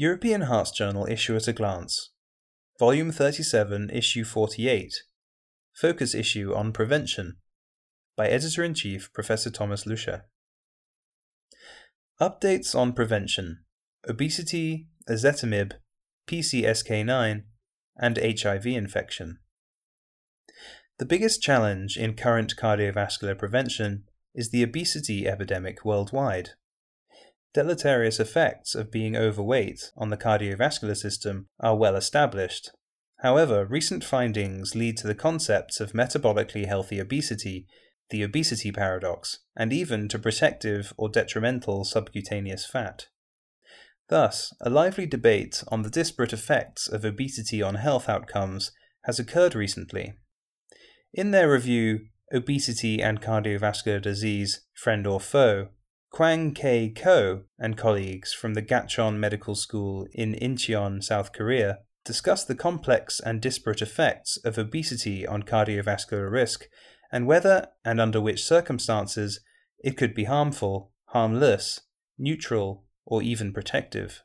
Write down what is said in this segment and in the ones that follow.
European Hearts Journal Issue at a Glance, Volume 37, Issue 48, Focus Issue on Prevention, by Editor in Chief Professor Thomas Lüscher. Updates on prevention obesity, ezetimibe, PCSK9, and HIV infection. The biggest challenge in current cardiovascular prevention is the obesity epidemic worldwide. Deleterious effects of being overweight on the cardiovascular system are well established. However, recent findings lead to the concepts of metabolically healthy obesity, the obesity paradox, and even to protective or detrimental subcutaneous fat. Thus, a lively debate on the disparate effects of obesity on health outcomes has occurred recently, in their review, Obesity and Cardiovascular Disease Friend or Foe, Kwang K. Koh and colleagues from the Gachon Medical School in Incheon, South Korea, discussed the complex and disparate effects of obesity on cardiovascular risk and whether and under which circumstances it could be harmful, harmless, neutral, or even protective.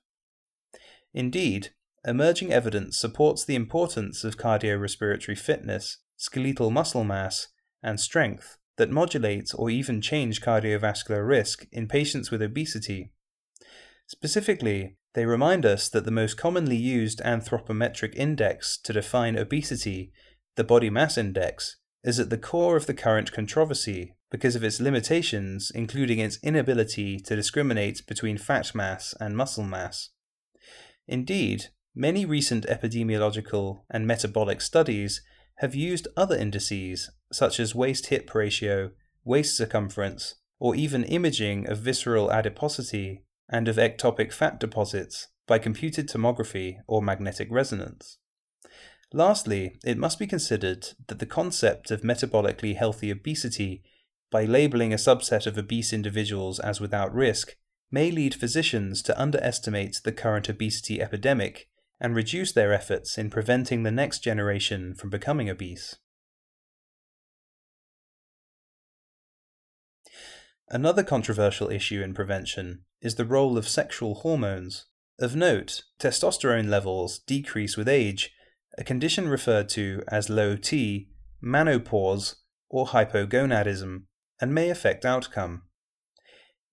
Indeed, emerging evidence supports the importance of cardiorespiratory fitness skeletal muscle mass, and strength that modulate or even change cardiovascular risk in patients with obesity. Specifically, they remind us that the most commonly used anthropometric index to define obesity, the body mass index, is at the core of the current controversy because of its limitations, including its inability to discriminate between fat mass and muscle mass. Indeed, many recent epidemiological and metabolic studies have used other indices such as waist hip ratio, waist circumference, or even imaging of visceral adiposity and of ectopic fat deposits by computed tomography or magnetic resonance. Lastly, it must be considered that the concept of metabolically healthy obesity, by labeling a subset of obese individuals as without risk, may lead physicians to underestimate the current obesity epidemic and reduce their efforts in preventing the next generation from becoming obese. Another controversial issue in prevention is the role of sexual hormones. Of note, testosterone levels decrease with age, a condition referred to as low T, menopause, or hypogonadism, and may affect outcome.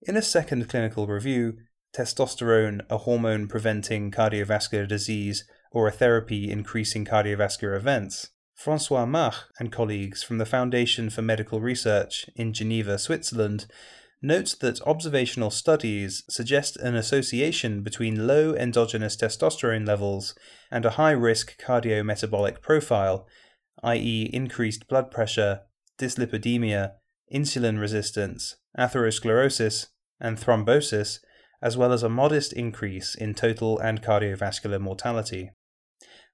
In a second clinical review, testosterone a hormone preventing cardiovascular disease or a therapy increasing cardiovascular events, Francois Mach and colleagues from the Foundation for Medical Research in Geneva, Switzerland, note that observational studies suggest an association between low endogenous testosterone levels and a high risk cardiometabolic profile, i.e., increased blood pressure, dyslipidemia, insulin resistance, atherosclerosis, and thrombosis as well as a modest increase in total and cardiovascular mortality.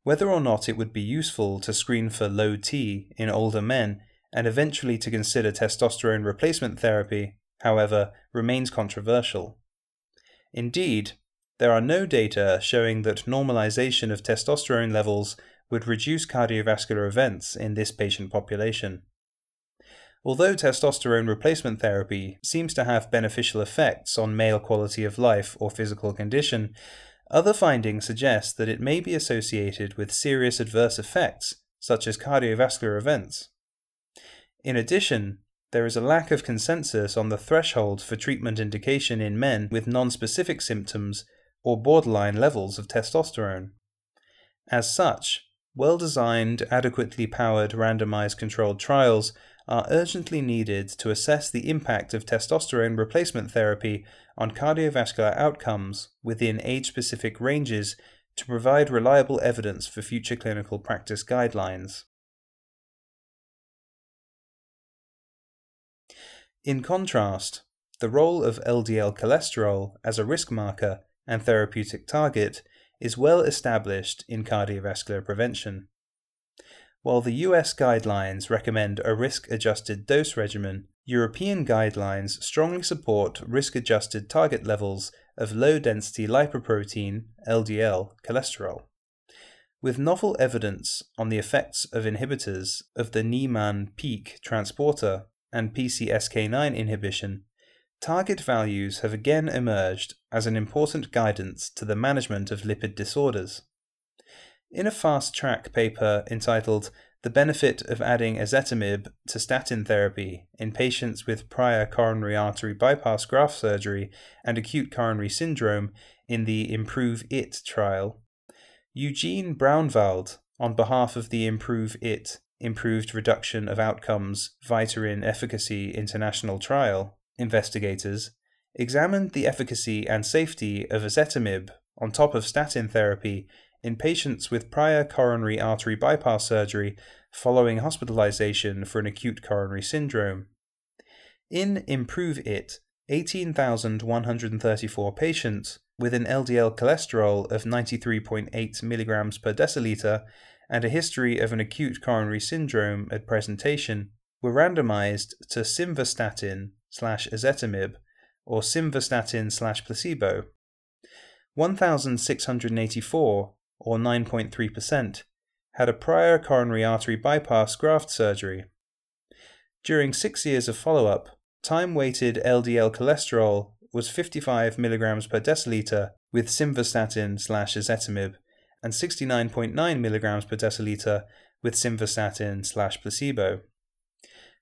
Whether or not it would be useful to screen for low T in older men and eventually to consider testosterone replacement therapy, however, remains controversial. Indeed, there are no data showing that normalization of testosterone levels would reduce cardiovascular events in this patient population. Although testosterone replacement therapy seems to have beneficial effects on male quality of life or physical condition, other findings suggest that it may be associated with serious adverse effects, such as cardiovascular events. In addition, there is a lack of consensus on the threshold for treatment indication in men with nonspecific symptoms or borderline levels of testosterone. As such, well designed, adequately powered randomized controlled trials are urgently needed to assess the impact of testosterone replacement therapy on cardiovascular outcomes within age specific ranges to provide reliable evidence for future clinical practice guidelines. In contrast, the role of LDL cholesterol as a risk marker and therapeutic target is well established in cardiovascular prevention. While the US guidelines recommend a risk adjusted dose regimen, European guidelines strongly support risk adjusted target levels of low density lipoprotein LDL cholesterol. With novel evidence on the effects of inhibitors of the Niemann-Pick transporter and PCSK9 inhibition, target values have again emerged as an important guidance to the management of lipid disorders. In a fast track paper entitled The Benefit of Adding Ezetimibe to Statin Therapy in Patients with Prior Coronary Artery Bypass Graft Surgery and Acute Coronary Syndrome in the Improve IT trial, Eugene Braunwald, on behalf of the Improve IT Improved Reduction of Outcomes Vytorin Efficacy International Trial, investigators examined the efficacy and safety of ezetimibe on top of statin therapy in patients with prior coronary artery bypass surgery following hospitalization for an acute coronary syndrome. In Improve It, 18,134 patients with an LDL cholesterol of 93.8 mg per deciliter and a history of an acute coronary syndrome at presentation were randomized to simvastatin slash ezetimibe or simvastatin slash placebo. 1,684, or 9.3%, had a prior coronary artery bypass graft surgery. During six years of follow up, time weighted LDL cholesterol was 55 mg per deciliter with simvastatin slash ezetimibe and 69.9 mg per deciliter with simvastatin slash placebo.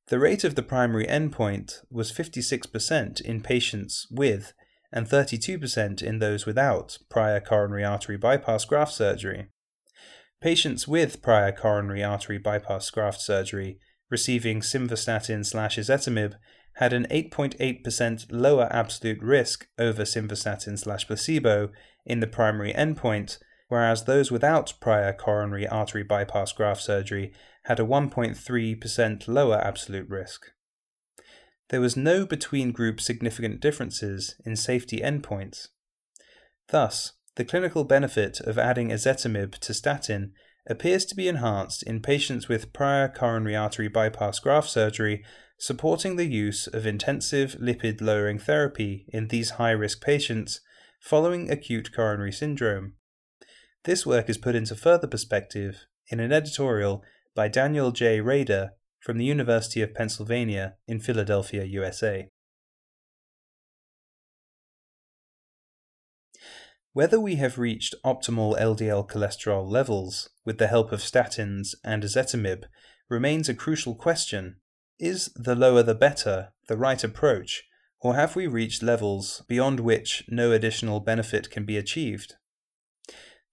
The rate of the primary endpoint was 56% in patients with and 32% in those without prior coronary artery bypass graft surgery. Patients with prior coronary artery bypass graft surgery receiving simvastatin slash ezetimibe had an 8.8% lower absolute risk over simvastatin slash placebo in the primary endpoint, whereas those without prior coronary artery bypass graft surgery had a 1.3% lower absolute risk. There was no between group significant differences in safety endpoints. Thus, the clinical benefit of adding ezetimibe to statin appears to be enhanced in patients with prior coronary artery bypass graft surgery, supporting the use of intensive lipid lowering therapy in these high risk patients following acute coronary syndrome. This work is put into further perspective in an editorial by Daniel J. Rader from the University of Pennsylvania in Philadelphia, USA. Whether we have reached optimal LDL cholesterol levels with the help of statins and ezetimibe remains a crucial question. Is the lower the better the right approach, or have we reached levels beyond which no additional benefit can be achieved?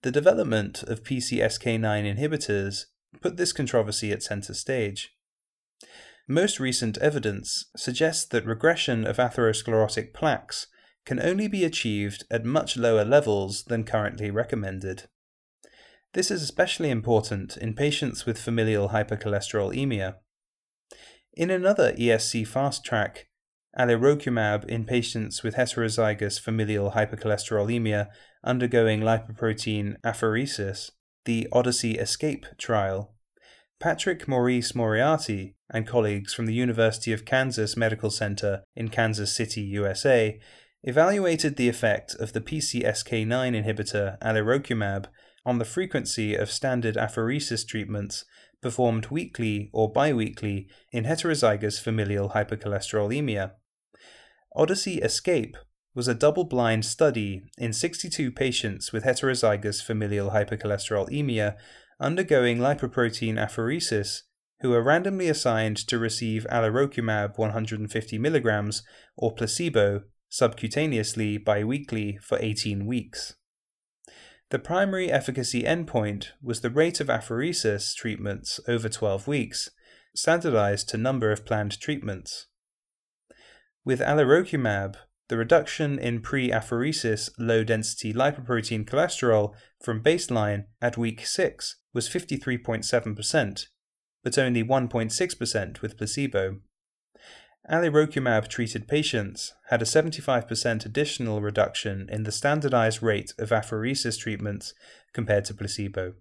The development of PCSK9 inhibitors put this controversy at centre stage. Most recent evidence suggests that regression of atherosclerotic plaques can only be achieved at much lower levels than currently recommended. This is especially important in patients with familial hypercholesterolemia. In another ESC fast track, alirocumab in patients with heterozygous familial hypercholesterolemia undergoing lipoprotein apheresis, the Odyssey Escape trial, Patrick Maurice Moriarty and colleagues from the University of Kansas Medical Center in Kansas City, USA, evaluated the effect of the PCSK9 inhibitor alirocumab on the frequency of standard apheresis treatments performed weekly or biweekly in heterozygous familial hypercholesterolemia. Odyssey Escape was a double blind study in 62 patients with heterozygous familial hypercholesterolemia undergoing lipoprotein apheresis who were randomly assigned to receive alirocumab 150 mg or placebo subcutaneously biweekly for 18 weeks. The primary efficacy endpoint was the rate of apheresis treatments over 12 weeks, standardized to number of planned treatments. With alirocumab, the reduction in pre-apheresis low-density lipoprotein cholesterol from baseline at week 6 was 53.7%, but only 1.6% with placebo. Alirocumab treated patients had a 75% additional reduction in the standardized rate of apheresis treatments compared to placebo.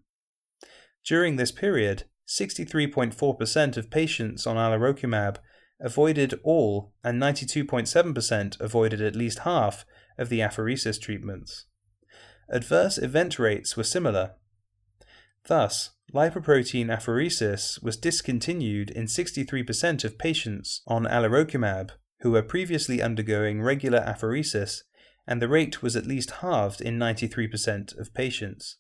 During this period, 63.4% of patients on alirocumab avoided all, and 92.7% avoided at least half of the apheresis treatments. Adverse event rates were similar. Thus, lipoprotein apheresis was discontinued in 63% of patients on alirocumab who were previously undergoing regular apheresis, and the rate was at least halved in 93% of patients.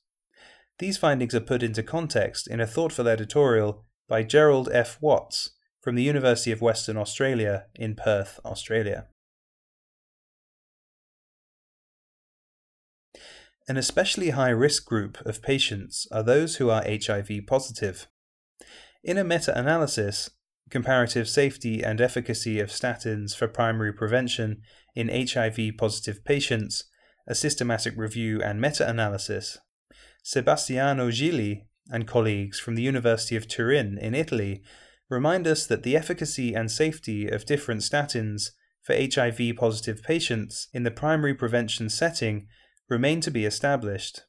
These findings are put into context in a thoughtful editorial by Gerald F. Watts from the University of Western Australia in Perth, Australia. An especially high risk group of patients are those who are HIV positive. In a meta analysis, Comparative Safety and Efficacy of Statins for Primary Prevention in HIV Positive Patients, a systematic review and meta analysis, Sebastiano Gili and colleagues from the University of Turin in Italy remind us that the efficacy and safety of different statins for HIV positive patients in the primary prevention setting remain to be established.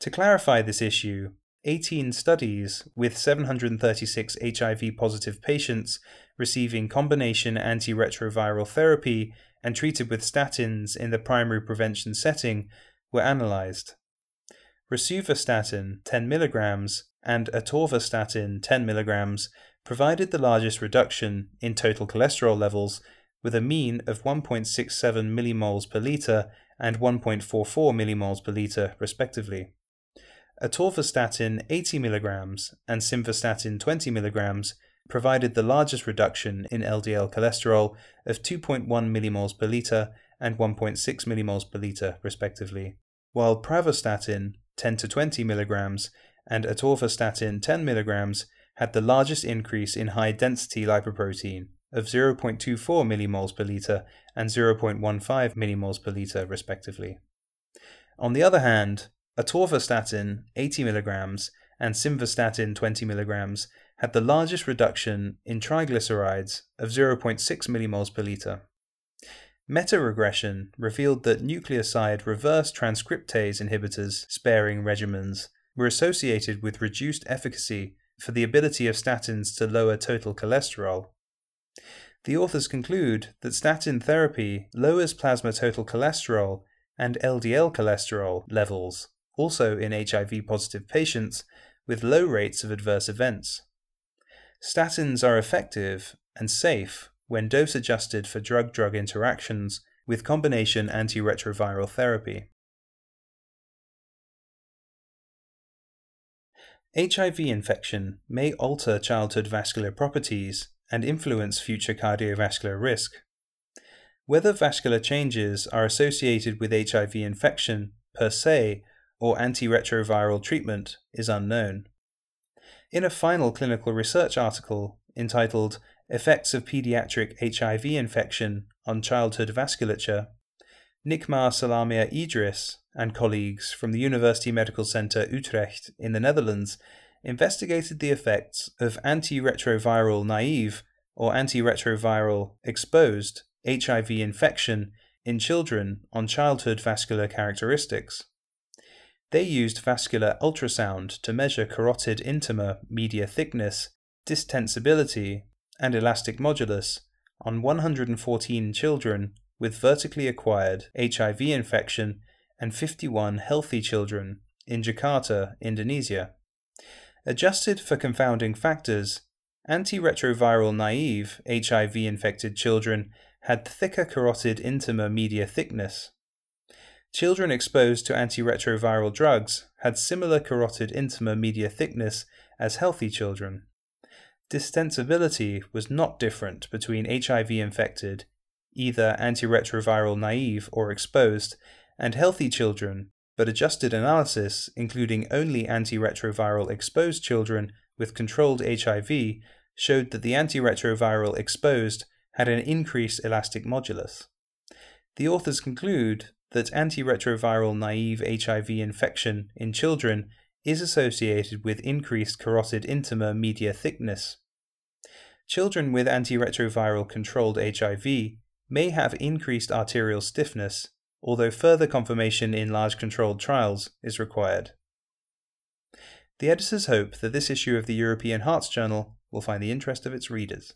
To clarify this issue, 18 studies with 736 HIV positive patients receiving combination antiretroviral therapy and treated with statins in the primary prevention setting were analysed. Rosuvastatin 10 mg and atorvastatin 10 mg provided the largest reduction in total cholesterol levels with a mean of 1.67 millimoles per litre and 1.44 millimoles per litre, respectively. Atorvastatin 80 mg and simvastatin 20 mg provided the largest reduction in LDL cholesterol of 2.1 millimoles per litre and 1.6 millimoles per litre, respectively, while pravastatin 10 to 20 mg and atorvastatin 10 mg had the largest increase in high density lipoprotein of 0.24 millimoles per litre and 0.15 millimoles per litre, respectively. On the other hand, atorvastatin 80 mg and simvastatin 20 mg had the largest reduction in triglycerides of 0.6 millimoles per litre. Meta regression revealed that nucleoside reverse transcriptase inhibitors sparing regimens were associated with reduced efficacy for the ability of statins to lower total cholesterol. The authors conclude that statin therapy lowers plasma total cholesterol and LDL cholesterol levels, also in HIV positive patients, with low rates of adverse events. Statins are effective and safe when dose adjusted for drug drug interactions with combination antiretroviral therapy. HIV infection may alter childhood vascular properties and influence future cardiovascular risk. Whether vascular changes are associated with HIV infection per se or antiretroviral treatment is unknown. In a final clinical research article entitled Effects of Pediatric HIV Infection on Childhood Vasculature, Nikmah Salamia Idris and colleagues from the University Medical Center Utrecht in the Netherlands investigated the effects of antiretroviral naive or antiretroviral exposed HIV infection in children on childhood vascular characteristics. They used vascular ultrasound to measure carotid intima media thickness, distensibility, and elastic modulus on 114 children with vertically acquired HIV infection and 51 healthy children in Jakarta, Indonesia. Adjusted for confounding factors, antiretroviral naive HIV infected children had thicker carotid intima media thickness. Children exposed to antiretroviral drugs had similar carotid intima media thickness as healthy children. Distensibility was not different between HIV infected, either antiretroviral naive or exposed, and healthy children, but adjusted analysis, including only antiretroviral exposed children with controlled HIV, showed that the antiretroviral exposed had an increased elastic modulus. The authors conclude that antiretroviral naive HIV infection in children is associated with increased carotid intima media thickness. Children with antiretroviral controlled HIV may have increased arterial stiffness although further confirmation in large controlled trials is required. The editors hope that this issue of the European Hearts Journal will find the interest of its readers.